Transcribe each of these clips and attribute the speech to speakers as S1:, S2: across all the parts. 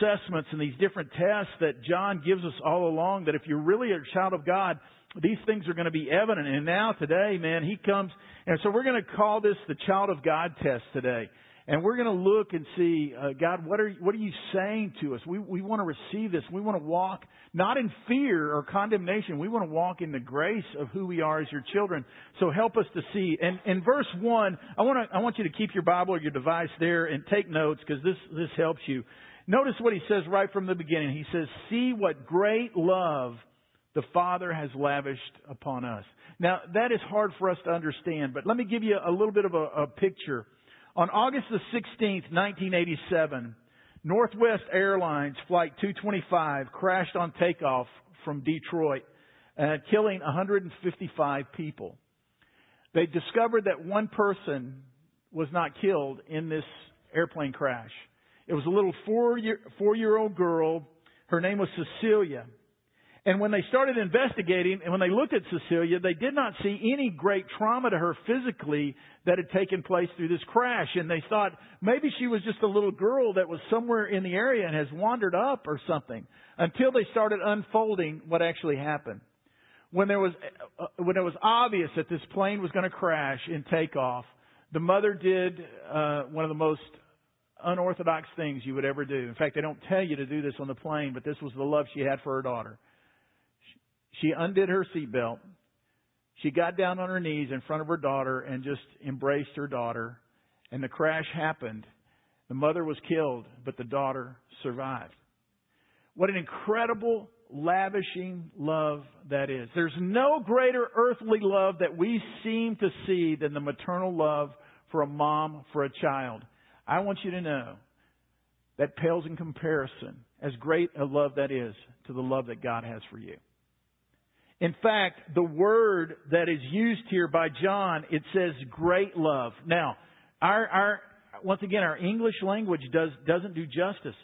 S1: assessments and these different tests that John gives us all along that if you're really a child of God, these things are going to be evident. And now today, man, he comes, and so we're going to call this the child of God test today. And we're going to look and see, uh, God, what are, what are you saying to us? We, we want to receive this. We want to walk not in fear or condemnation. We want to walk in the grace of who we are as your children. So help us to see. And in verse 1, I want, to, I want you to keep your Bible or your device there and take notes because this, this helps you. Notice what he says right from the beginning. He says, See what great love the Father has lavished upon us. Now, that is hard for us to understand, but let me give you a little bit of a, a picture. On August the 16th, 1987, Northwest Airlines Flight 225 crashed on takeoff from Detroit, uh, killing 155 people. They discovered that one person was not killed in this airplane crash. It was a little four year, four year old girl. Her name was Cecilia. And when they started investigating and when they looked at Cecilia, they did not see any great trauma to her physically that had taken place through this crash. And they thought maybe she was just a little girl that was somewhere in the area and has wandered up or something until they started unfolding what actually happened. When there was, uh, when it was obvious that this plane was going to crash in takeoff, the mother did uh, one of the most unorthodox things you would ever do. In fact, they don't tell you to do this on the plane, but this was the love she had for her daughter. She undid her seatbelt. She got down on her knees in front of her daughter and just embraced her daughter. And the crash happened. The mother was killed, but the daughter survived. What an incredible, lavishing love that is. There's no greater earthly love that we seem to see than the maternal love for a mom for a child. I want you to know that pales in comparison as great a love that is to the love that God has for you. In fact, the word that is used here by John, it says great love. Now, our, our, once again, our English language does, doesn't do justice.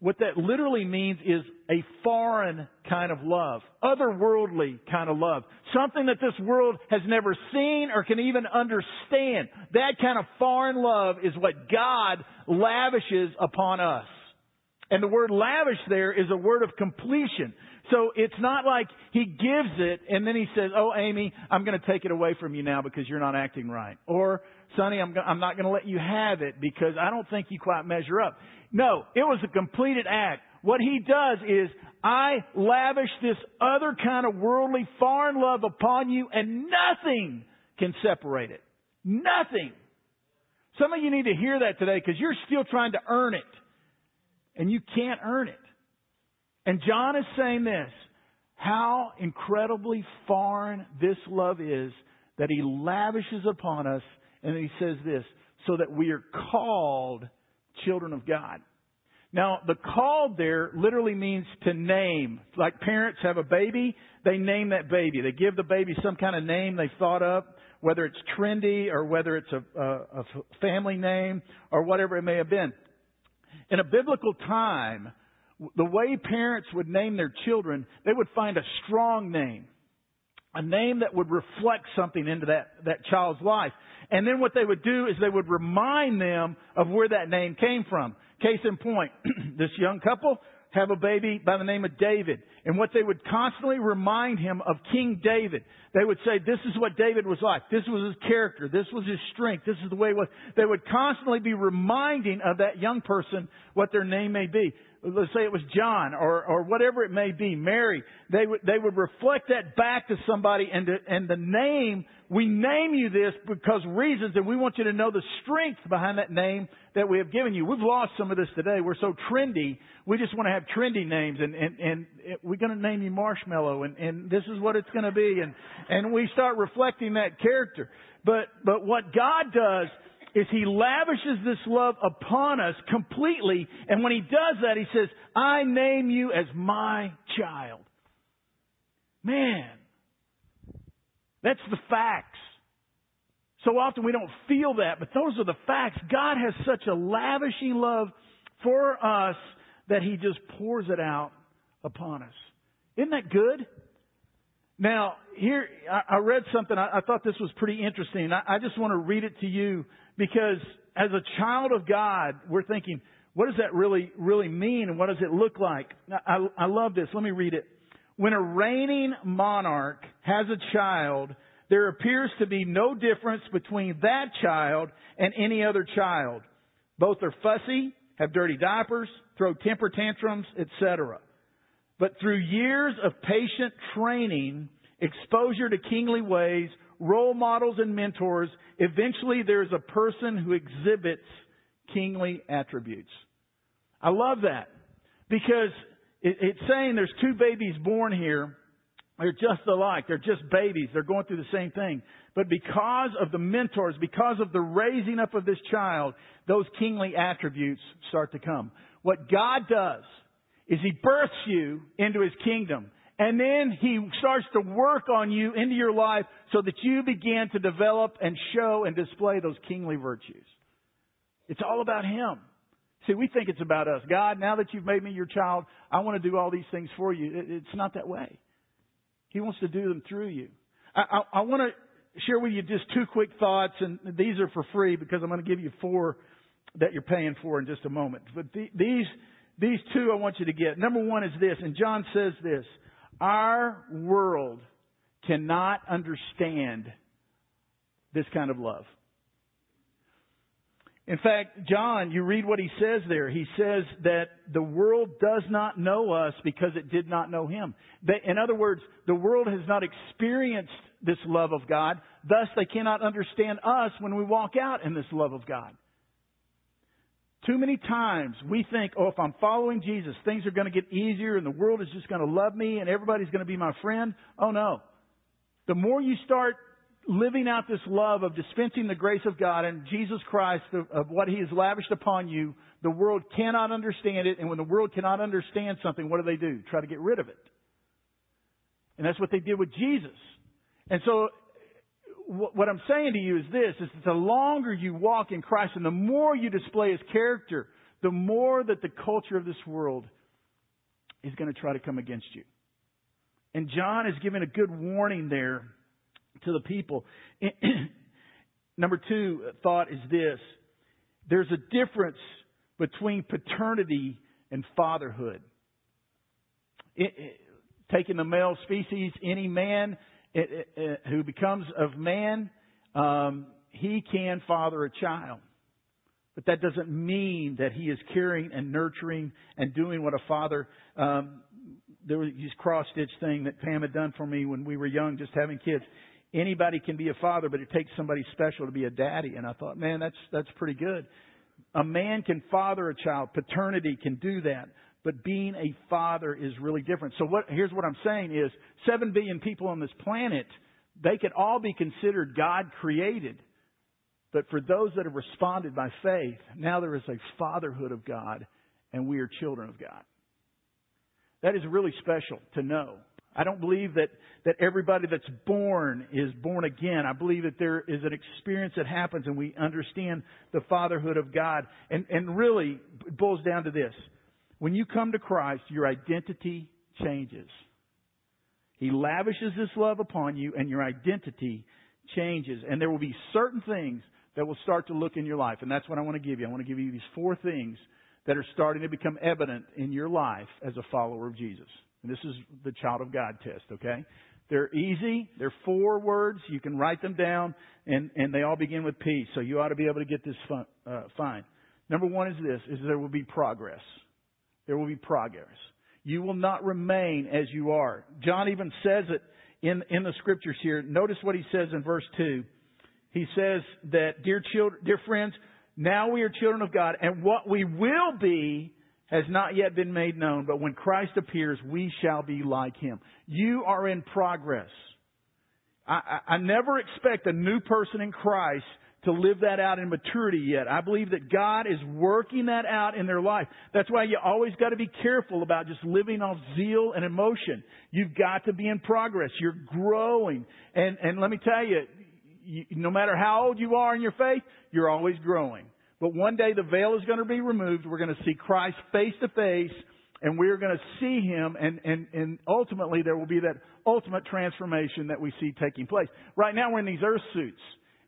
S1: What that literally means is a foreign kind of love, otherworldly kind of love, something that this world has never seen or can even understand. That kind of foreign love is what God lavishes upon us. And the word lavish there is a word of completion. So it's not like he gives it and then he says, "Oh, Amy, I'm going to take it away from you now because you're not acting right," or "Sonny, I'm, I'm not going to let you have it because I don't think you quite measure up." No, it was a completed act. What he does is, I lavish this other kind of worldly, foreign love upon you, and nothing can separate it. Nothing. Some of you need to hear that today because you're still trying to earn it. And you can't earn it. And John is saying this how incredibly foreign this love is that he lavishes upon us. And he says this so that we are called children of God. Now, the called there literally means to name. Like parents have a baby, they name that baby. They give the baby some kind of name they've thought up, whether it's trendy or whether it's a, a, a family name or whatever it may have been. In a biblical time, the way parents would name their children, they would find a strong name. A name that would reflect something into that, that child's life. And then what they would do is they would remind them of where that name came from. Case in point, this young couple have a baby by the name of David. And what they would constantly remind him of King David. They would say, this is what David was like. This was his character. This was his strength. This is the way it was. They would constantly be reminding of that young person what their name may be let's say it was John or, or whatever it may be, Mary, they would, they would reflect that back to somebody and, and the name, we name you this because reasons and we want you to know the strength behind that name that we have given you. We've lost some of this today. We're so trendy. We just want to have trendy names and, and, and we're going to name you Marshmallow and, and this is what it's going to be. And, and we start reflecting that character. But, but what God does is he lavishes this love upon us completely. And when he does that, he says, I name you as my child. Man, that's the facts. So often we don't feel that, but those are the facts. God has such a lavishing love for us that he just pours it out upon us. Isn't that good? Now, here, I, read something, I, thought this was pretty interesting. I, just want to read it to you because as a child of God, we're thinking, What does that really, really mean and what does it look like? I, love this. Let me read it. When a reigning monarch has a child, there appears to be no difference between that child and any other child. Both are fussy, have dirty diapers, throw temper tantrums, etc. But through years of patient training, exposure to kingly ways, role models and mentors, eventually there's a person who exhibits kingly attributes. I love that because it's saying there's two babies born here. They're just alike. They're just babies. They're going through the same thing. But because of the mentors, because of the raising up of this child, those kingly attributes start to come. What God does is He births you into His kingdom. And then He starts to work on you into your life so that you begin to develop and show and display those kingly virtues. It's all about Him. See, we think it's about us. God, now that you've made me your child, I want to do all these things for you. It's not that way. He wants to do them through you. I, I, I want to share with you just two quick thoughts, and these are for free because I'm going to give you four that you're paying for in just a moment. But the, these, these two I want you to get. Number one is this, and John says this. Our world cannot understand this kind of love. In fact, John, you read what he says there. He says that the world does not know us because it did not know him. In other words, the world has not experienced this love of God. Thus, they cannot understand us when we walk out in this love of God. Too many times we think, oh, if I'm following Jesus, things are going to get easier and the world is just going to love me and everybody's going to be my friend. Oh no. The more you start living out this love of dispensing the grace of God and Jesus Christ of, what He has lavished upon you, the world cannot understand it. And when the world cannot understand something, what do they do? Try to get rid of it. And that's what they did with Jesus. And so, what I'm saying to you is this, is that the longer you walk in Christ and the more you display His character, the more that the culture of this world is going to try to come against you. And John is giving a good warning there to the people. Number two thought is this. There's a difference between paternity and fatherhood. It, it, taking the male species, any man it, who becomes of man, um, he can father a child. But that doesn't mean that he is caring and nurturing and doing what a father. Um, there was this cross stitch thing that Pam had done for me when we were young, just having kids anybody can be a father, but it takes somebody special to be a daddy. And I thought, man, that's, that's pretty good. A man can father a child. Paternity can do that. But being a father is really different. So what, here's what I'm saying is, seven billion people on this planet, they could all be considered God created. But for those that have responded by faith, now there is a fatherhood of God, and we are children of God. That is really special to know. I don't believe that, that everybody that's born is born again. I believe that there is an experience that happens and we understand the fatherhood of God. And, and really, it boils down to this. When you come to Christ, your identity changes. He lavishes this love upon you and your identity changes. And there will be certain things that will start to look in your life. And that's what I want to give you. I want to give you these four things that are starting to become evident in your life as a follower of Jesus. And this is the child of God test, okay? They're easy. They're four words. You can write them down, and, and they all begin with P. So you ought to be able to get this fun, uh, fine. Number one is this, is there will be progress. There will be progress. You will not remain as you are. John even says it in, in the scriptures here. Notice what he says in verse 2. He says that, dear children, dear friends, now we are children of God, and what we will be has not yet been made known, but when Christ appears, we shall be like him. You are in progress. I, I, I never expect a new person in Christ to live that out in maturity yet. I believe that God is working that out in their life. That's why you always got to be careful about just living off zeal and emotion. You've got to be in progress. You're growing. And, and let me tell you, you, no matter how old you are in your faith, you're always growing. But one day the veil is going to be removed. We're going to see Christ face to face and we're going to see Him and, and, and ultimately there will be that ultimate transformation that we see taking place. Right now we're in these earth suits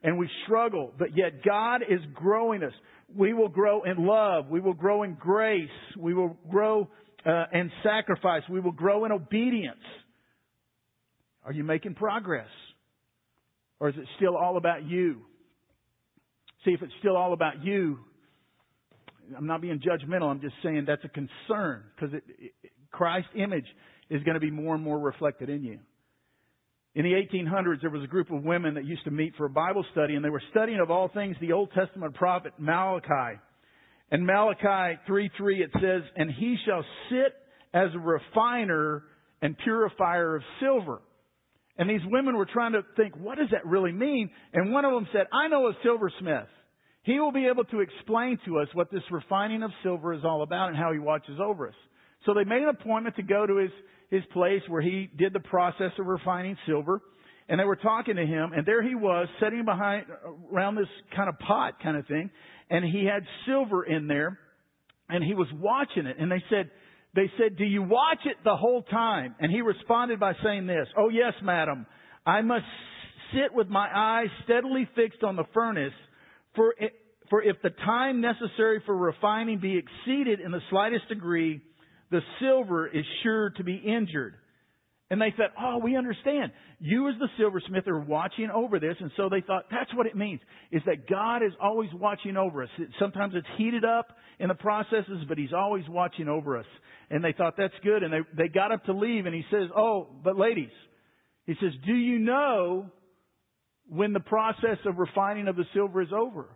S1: and we struggle, but yet God is growing us. We will grow in love. We will grow in grace. We will grow uh, in sacrifice. We will grow in obedience. Are you making progress? Or is it still all about you? See, if it's still all about you, I'm not being judgmental. I'm just saying that's a concern because Christ's image is going to be more and more reflected in you. In the 1800s, there was a group of women that used to meet for a Bible study, and they were studying of all things the Old Testament prophet Malachi. And Malachi 3:3 it says, "And he shall sit as a refiner and purifier of silver." And these women were trying to think, what does that really mean? And one of them said, I know a silversmith. He will be able to explain to us what this refining of silver is all about and how he watches over us. So they made an appointment to go to his, his place where he did the process of refining silver. And they were talking to him, and there he was, sitting behind, around this kind of pot kind of thing, and he had silver in there, and he was watching it. And they said, they said, do you watch it the whole time? And he responded by saying this, Oh yes, madam, I must sit with my eyes steadily fixed on the furnace for, it, for if the time necessary for refining be exceeded in the slightest degree, the silver is sure to be injured. And they said, oh, we understand. You as the silversmith are watching over this. And so they thought, that's what it means, is that God is always watching over us. Sometimes it's heated up in the processes, but He's always watching over us. And they thought, that's good. And they, they got up to leave and He says, oh, but ladies, He says, do you know when the process of refining of the silver is over?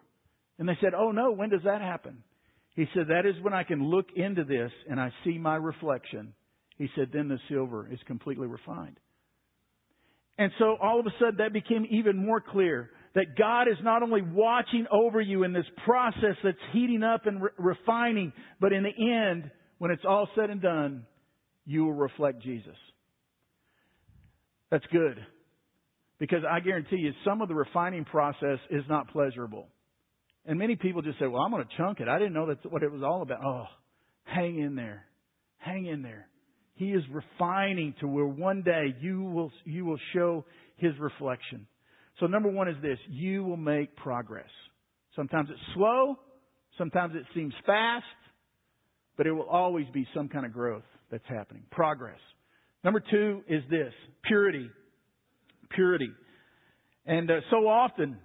S1: And they said, oh no, when does that happen? He said, that is when I can look into this and I see my reflection. He said, then the silver is completely refined. And so all of a sudden that became even more clear that God is not only watching over you in this process that's heating up and re- refining, but in the end, when it's all said and done, you will reflect Jesus. That's good. Because I guarantee you, some of the refining process is not pleasurable. And many people just say, well, I'm going to chunk it. I didn't know that's what it was all about. Oh, hang in there. Hang in there. He is refining to where one day you will, you will show His reflection. So number one is this. You will make progress. Sometimes it's slow. Sometimes it seems fast. But it will always be some kind of growth that's happening. Progress. Number two is this. Purity. Purity. And uh, so often,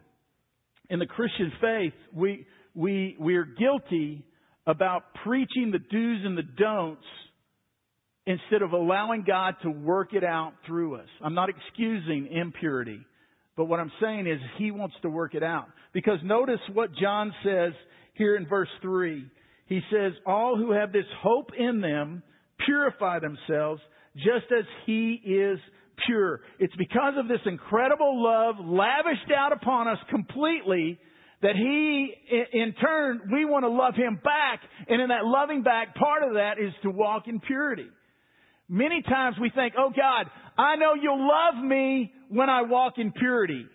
S1: in the Christian faith, we, we, we are guilty about preaching the do's and the don'ts instead of allowing God to work it out through us. I'm not excusing impurity, but what I'm saying is He wants to work it out. Because notice what John says here in verse 3. He says, All who have this hope in them purify themselves just as He is pure. It's because of this incredible love lavished out upon us completely that He, in turn, we want to love Him back. And in that loving back, part of that is to walk in purity. Many times we think, oh God, I know you'll love me when I walk in purity.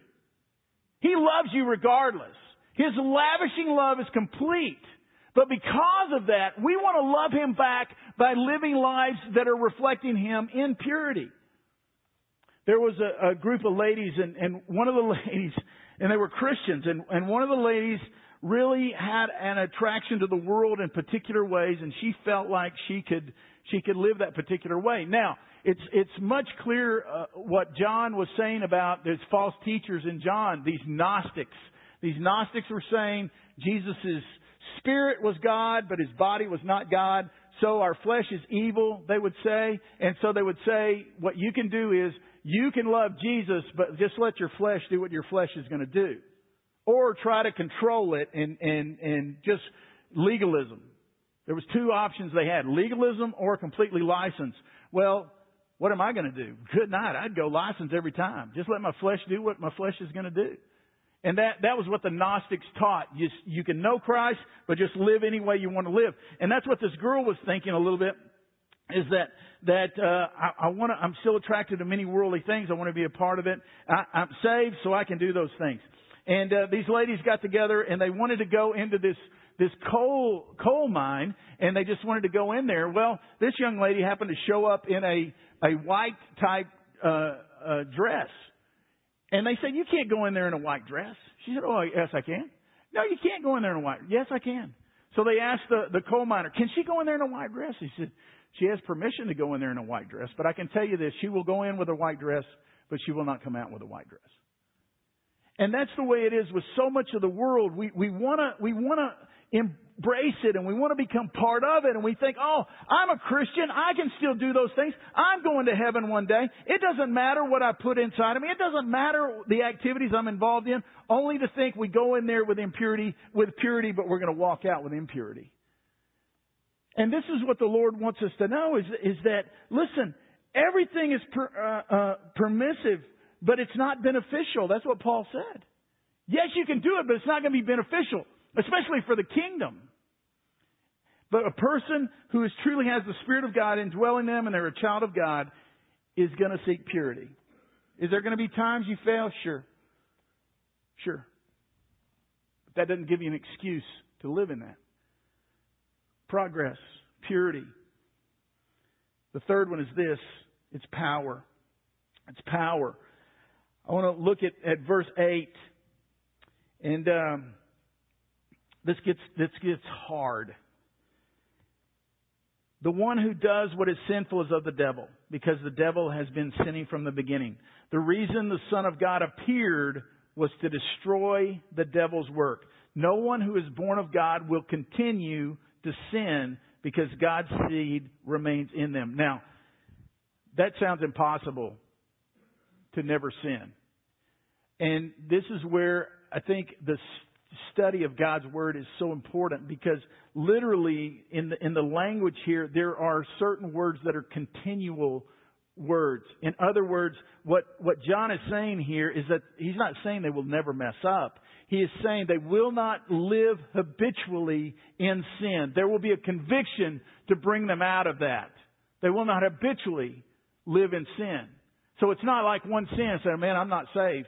S1: He loves you regardless. His lavishing love is complete. But because of that, we want to love Him back by living lives that are reflecting Him in purity there was a, a group of ladies and, and one of the ladies, and they were Christians, and, and one of the ladies really had an attraction to the world in particular ways, and she felt like she could she could live that particular way. Now, it's it's much clearer uh, what John was saying about there's false teachers in John, these Gnostics. These Gnostics were saying Jesus' spirit was God, but his body was not God. So our flesh is evil, they would say. And so they would say, what you can do is you can love Jesus, but just let your flesh do what your flesh is going to do. Or try to control it and, and, and just legalism. There was two options they had, legalism or completely licensed. Well, what am I going to do? Good night. I'd go license every time. Just let my flesh do what my flesh is going to do. And that, that was what the Gnostics taught. You, you can know Christ, but just live any way you want to live. And that's what this girl was thinking a little bit, is that that uh, I, I want to. I'm still attracted to many worldly things. I want to be a part of it. I, I'm saved, so I can do those things. And uh, these ladies got together, and they wanted to go into this this coal coal mine, and they just wanted to go in there. Well, this young lady happened to show up in a a white type uh, uh, dress, and they said, "You can't go in there in a white dress." She said, "Oh, yes, I can." No, you can't go in there in a white. Yes, I can. So they asked the, the coal miner, can she go in there in a white dress? He said, she has permission to go in there in a white dress, but I can tell you this, she will go in with a white dress, but she will not come out with a white dress. And that's the way it is with so much of the world. We, we wanna, we wanna embrace it and we want to become part of it and we think, oh, I'm a Christian. I can still do those things. I'm going to heaven one day. It doesn't matter what I put inside of me. It doesn't matter the activities I'm involved in. Only to think we go in there with impurity, with purity, but we're going to walk out with impurity. And this is what the Lord wants us to know is, is that, listen, everything is per, uh, uh, permissive, but it's not beneficial. That's what Paul said. Yes, you can do it, but it's not going to be beneficial, especially for the kingdom. But a person who is truly has the Spirit of God indwelling them and they're a child of God is going to seek purity. Is there going to be times you fail? Sure. Sure. But that doesn't give you an excuse to live in that. Progress, purity. The third one is this it's power. It's power. I want to look at, at verse 8. And um, this gets this gets hard. The one who does what is sinful is of the devil, because the devil has been sinning from the beginning. The reason the Son of God appeared was to destroy the devil's work. No one who is born of God will continue to sin because God's seed remains in them. Now, that sounds impossible to never sin. And this is where I think the study of God's Word is so important because literally in the, in the language here, there are certain words that are continual words. In other words, what, what John is saying here is that he's not saying they will never mess up. He is saying they will not live habitually in sin. There will be a conviction to bring them out of that. They will not habitually live in sin. So it's not like one sin and say, man, I'm not saved.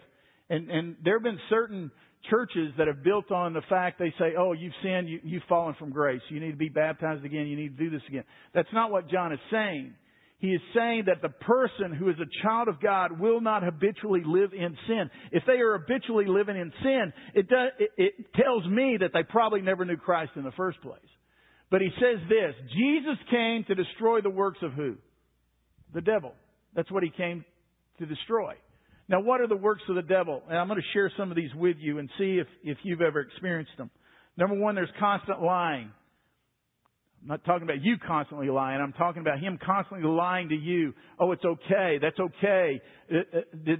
S1: And, and there have been certain churches that have built on the fact they say, oh, you've sinned, you, you've fallen from grace. You need to be baptized again. You need to do this again. That's not what John is saying. He is saying that the person who is a child of God will not habitually live in sin. If they are habitually living in sin, it, does, it, it tells me that they probably never knew Christ in the first place. But he says this, Jesus came to destroy the works of who? The devil. That's what he came to destroy. Now, what are the works of the devil? And I'm going to share some of these with you and see if, if you've ever experienced them. Number one, there's constant lying. I'm not talking about you constantly lying. I'm talking about him constantly lying to you. Oh, it's okay. That's okay. Uh, uh,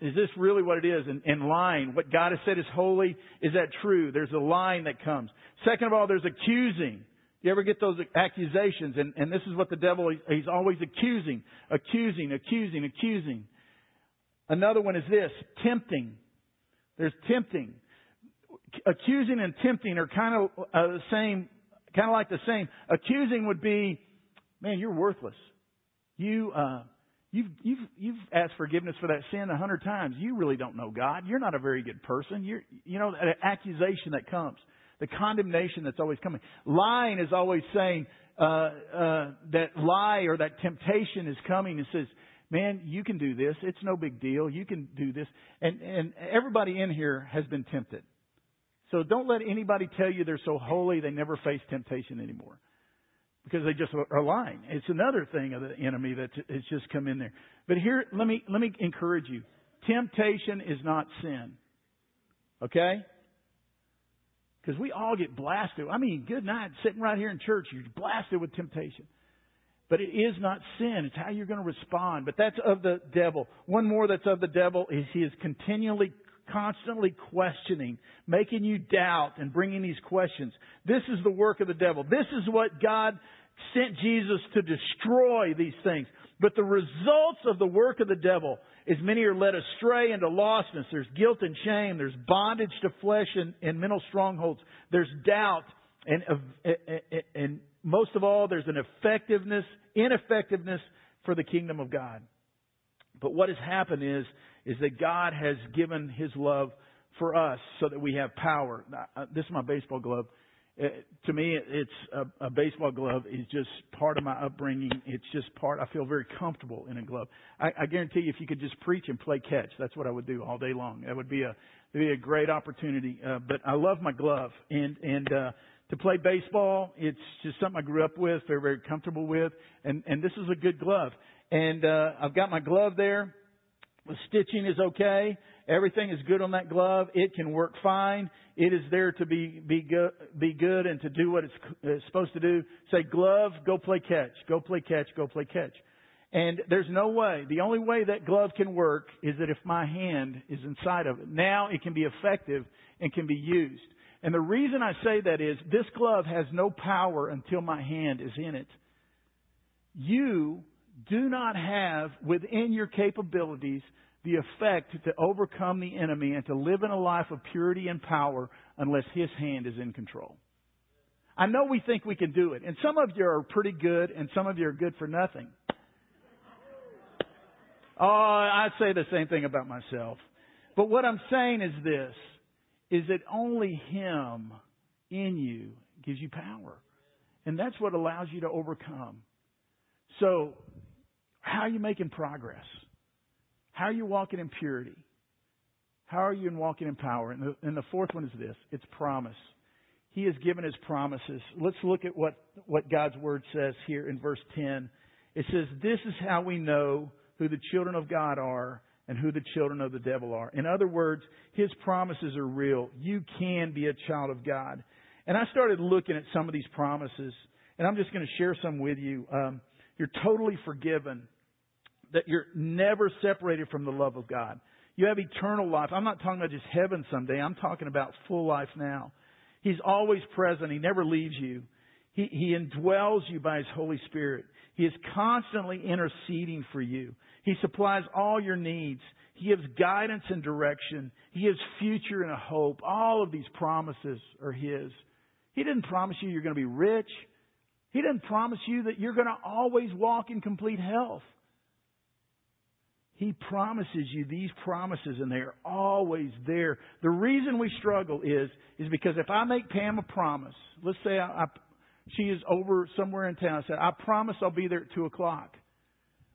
S1: is this really what it is? And, lying. What God has said is holy. Is that true? There's a line that comes. Second of all, there's accusing. You ever get those accusations? And, and this is what the devil, he's always accusing, accusing, accusing, accusing. Another one is this, tempting. There's tempting. Accusing and tempting are kind of uh, the same, kind of like the same. Accusing would be, man, you're worthless. You, uh, you've, you've, you've asked forgiveness for that sin a hundred times. You really don't know God. You're not a very good person. You're, you know, that accusation that comes. The condemnation that's always coming. Lying is always saying, uh, uh, that lie or that temptation is coming and says, man, you can do this. It's no big deal. You can do this. And, and everybody in here has been tempted. So don't let anybody tell you they're so holy they never face temptation anymore. Because they just are lying. It's another thing of the enemy that has just come in there. But here, let me, let me encourage you. Temptation is not sin. Okay? Because we all get blasted. I mean, good night, sitting right here in church, you're blasted with temptation. But it is not sin. It's how you're going to respond. But that's of the devil. One more that's of the devil is he is continually, constantly questioning, making you doubt and bringing these questions. This is the work of the devil. This is what God sent Jesus to destroy these things. But the results of the work of the devil is many are led astray into lostness. There's guilt and shame. There's bondage to flesh and, and mental strongholds. There's doubt and, uh, uh, uh, and most of all, there's an effectiveness, ineffectiveness for the kingdom of God. But what has happened is, is that God has given His love for us so that we have power. Uh, this is my baseball glove. Uh, to me, it's a, a baseball glove is just part of my upbringing. It's just part. I feel very comfortable in a glove. I, I guarantee you, if you could just preach and play catch, that's what I would do all day long. That would be a be a great opportunity. Uh, but I love my glove, and and uh, to play baseball, it's just something I grew up with, very very comfortable with, and and this is a good glove. And uh, I've got my glove there. The stitching is okay. Everything is good on that glove. It can work fine. It is there to be be good, be good and to do what it's, supposed to do. Say glove, go play catch. Go play catch. Go play catch. And there's no way. The only way that glove can work is that if my hand is inside of it. Now it can be effective and can be used. And the reason I say that is this glove has no power until my hand is in it. You do not have within your capabilities the effect to overcome the enemy and to live in a life of purity and power unless His hand is in control. I know we think we can do it, and some of you are pretty good, and some of you are good for nothing. Oh, I say the same thing about myself. But what I'm saying is this, is that only Him in you gives you power. And that's what allows you to overcome. So, how are you making progress? How are you walking in purity? How are you in walking in power? And the, and the fourth one is this it's promise. He has given his promises. Let's look at what, what God's word says here in verse 10. It says, This is how we know who the children of God are and who the children of the devil are. In other words, his promises are real. You can be a child of God. And I started looking at some of these promises, and I'm just going to share some with you. Um, you're totally forgiven that you're never separated from the love of God. You have eternal life. I'm not talking about just heaven someday. I'm talking about full life now. He's always present. He never leaves you. He, he indwells you by His Holy Spirit. He is constantly interceding for you. He supplies all your needs. He gives guidance and direction. He gives future and a hope. All of these promises are His. He didn't promise you you're going to be rich. He didn't promise you that you're going to always walk in complete health. He promises you these promises and they're always there. The reason we struggle is, is because if I make Pam a promise, let's say I, I, she is over somewhere in town, I said, I promise I'll be there at two o'clock.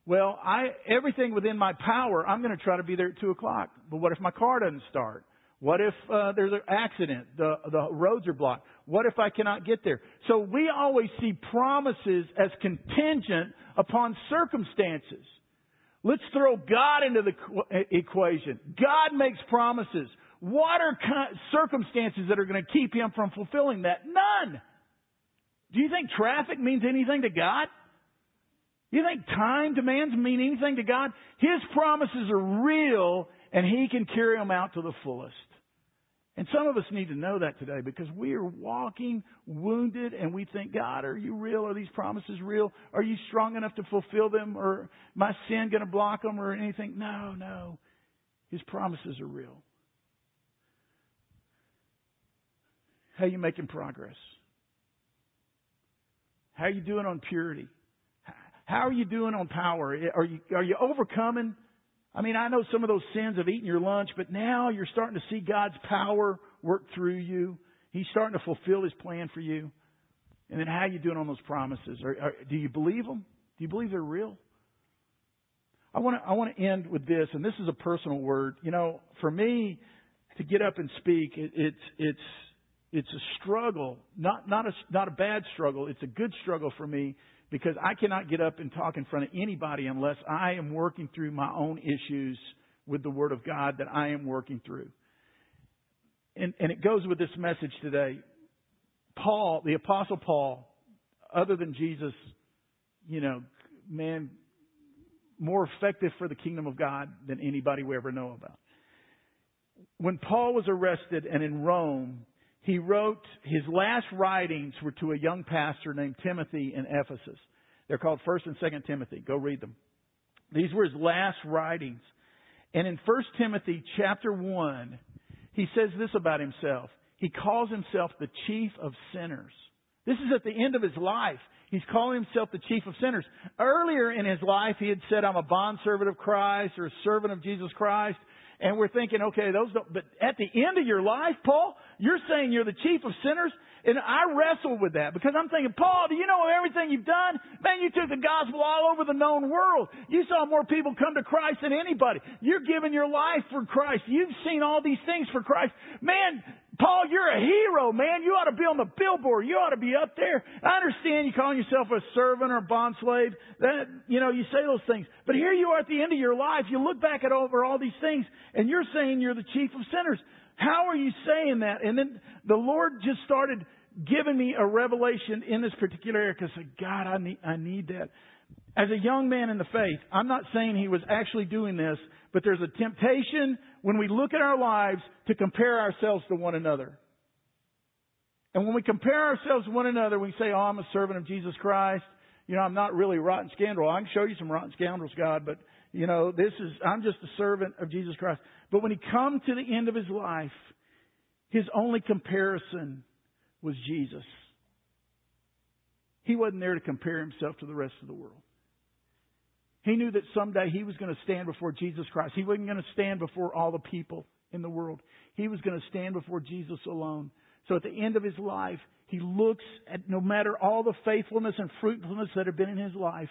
S1: Well, I, everything within my power, I'm going to try to be there at two o'clock. But what if my car doesn't start? What if uh, there's an accident? The the roads are blocked. What if I cannot get there? So we always see promises as contingent upon circumstances. Let's throw God into the equation. God makes promises. What are circumstances that are going to keep him from fulfilling that? None. Do you think traffic means anything to God? You think time demands mean anything to God? His promises are real and he can carry them out to the fullest. And some of us need to know that today because we are walking wounded and we think, God, are you real? Are these promises real? Are you strong enough to fulfill them? Or my sin going to block them or anything? No, no. His promises are real. How are you making progress? How are you doing on purity? How are you doing on power? Are you, are you overcoming I mean, I know some of those sins of eating your lunch, but now you're starting to see God's power work through you. He's starting to fulfill His plan for you. And then how are you doing on those promises? Are, are, do you believe them? Do you believe they're real? I want to I want to end with this, and this is a personal word. You know, for me to get up and speak, it, it's it's it's a struggle, not not a not a bad struggle. It's a good struggle for me because I cannot get up and talk in front of anybody unless I am working through my own issues with the Word of God that I am working through. And, and it goes with this message today. Paul, the Apostle Paul, other than Jesus, you know, man, more effective for the kingdom of God than anybody we ever know about. When Paul was arrested and in Rome, he wrote his last writings were to a young pastor named Timothy in Ephesus. They're called 1st and 2nd Timothy. Go read them. These were his last writings. And in 1 Timothy chapter 1, he says this about himself. He calls himself the chief of sinners. This is at the end of his life. He's calling himself the chief of sinners. Earlier in his life, he had said, I'm a bondservant of Christ or a servant of Jesus Christ. And we're thinking, okay, those don't, but at the end of your life, Paul, you're saying you're the chief of sinners? And I wrestle with that because I'm thinking, Paul, do you know everything you've done? Man, you took the gospel all over the known world. You saw more people come to Christ than anybody. You're giving your life for Christ. You've seen all these things for Christ. Man, Paul, you're a hero, man. You ought to be on the billboard. You ought to be up there. I understand you calling yourself a servant or a bond slave. That, you know, you say those things. But here you are at the end of your life. You look back at over all these things and you're saying you're the chief of sinners. How are you saying that? And then the Lord just started giving me a revelation in this particular area because God, I need, I need that. As a young man in the faith, I'm not saying he was actually doing this, but there's a temptation when we look at our lives to compare ourselves to one another. And when we compare ourselves to one another, we say, Oh, I'm a servant of Jesus Christ. You know, I'm not really a rotten scoundrel. I can show you some rotten scoundrels, God, but, you know, this is, I'm just a servant of Jesus Christ. But when he come to the end of his life, his only comparison was Jesus. He wasn't there to compare himself to the rest of the world. He knew that someday he was going to stand before Jesus Christ. He wasn't going to stand before all the people in the world. He was going to stand before Jesus alone. So at the end of his life, he looks at no matter all the faithfulness and fruitfulness that have been in his life,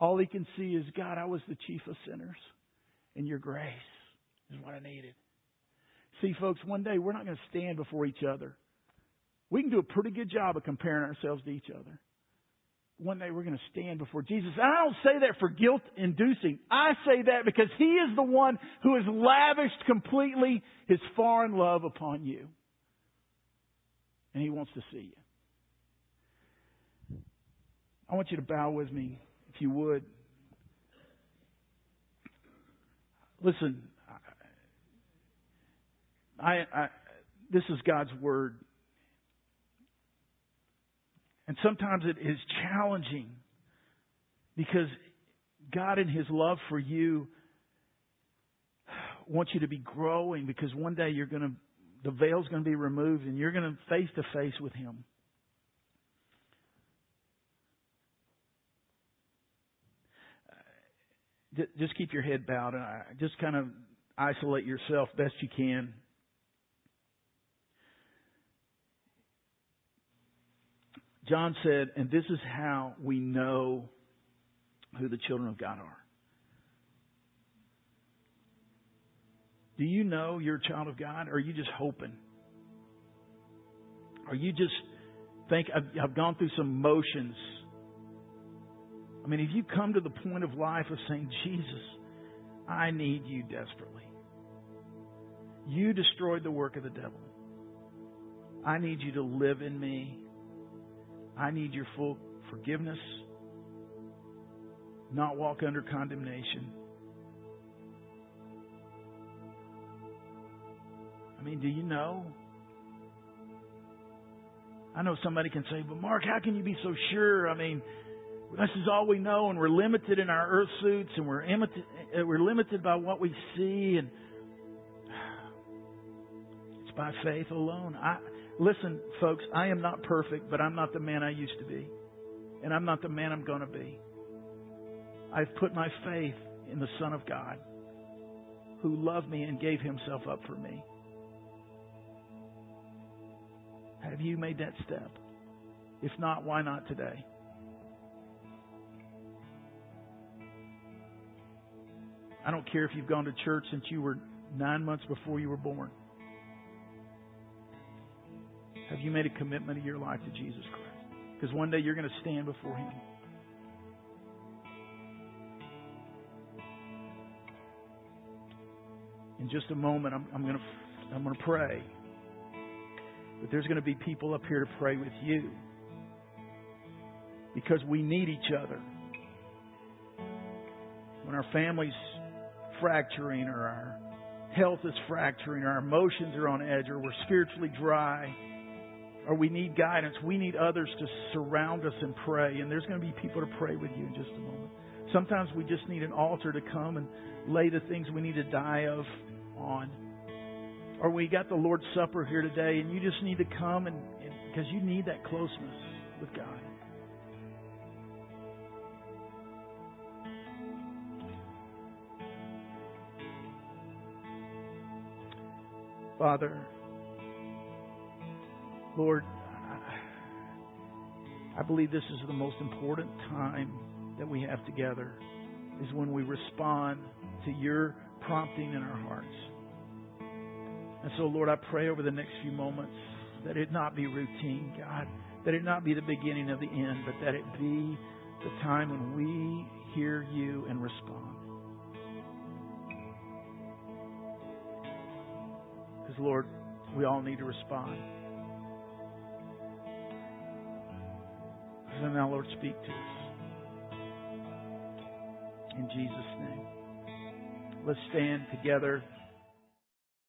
S1: all he can see is, God, I was the chief of sinners, and your grace is what I needed. See, folks, one day we're not going to stand before each other. We can do a pretty good job of comparing ourselves to each other. One day we're going to stand before Jesus. And I don't say that for guilt inducing. I say that because He is the one who has lavished completely His foreign love upon you. And He wants to see you. I want you to bow with me, if you would. Listen, I, I, this is God's Word. And sometimes it is challenging because God, in His love for you, wants you to be growing because one day you're going to, the veil's going to be removed and you're going to face to face with Him. Just keep your head bowed and just kind of isolate yourself best you can. John said, and this is how we know who the children of God are. Do you know you're a child of God? Or are you just hoping? Are you just think, I've, I've gone through some motions? I mean, if you come to the point of life of saying, Jesus, I need you desperately. You destroyed the work of the devil. I need you to live in me. I need your full forgiveness, not walk under condemnation. I mean, do you know? I know somebody can say, but Mark, how can you be so sure? I mean, this is all we know, and we're limited in our earth suits, and we're limited, uh, we're limited by what we see, and it's by faith alone. I, Listen, folks, I am not perfect, but I'm not the man I used to be. And I'm not the man I'm going to be. I've put my faith in the Son of God who loved me and gave himself up for me. Have you made that step? If not, why not today? I don't care if you've gone to church since you were nine months before you were born. Have you made a commitment of your life to Jesus Christ? Because one day you're going to stand before Him. In just a moment, I'm, I'm going to I'm going to pray. But there's going to be people up here to pray with you because we need each other. When our family's fracturing or our health is fracturing or our emotions are on edge or we're spiritually dry, or we need guidance, we need others to surround us and pray. And there's going to be people to pray with you in just a moment. Sometimes we just need an altar to come and lay the things we need to die of on. Or we got the Lord's Supper here today and you just need to come and because you need that closeness with God. Father, Lord, I believe this is the most important time that we have together is when we respond to your prompting in our hearts. And so, Lord, I pray over the next few moments that it not be routine, God, that it not be the beginning of the end, but that it be the time when we hear you and respond. Because, Lord, we all need to respond. So now, Lord, speak to us. In Jesus' name. Let's stand together.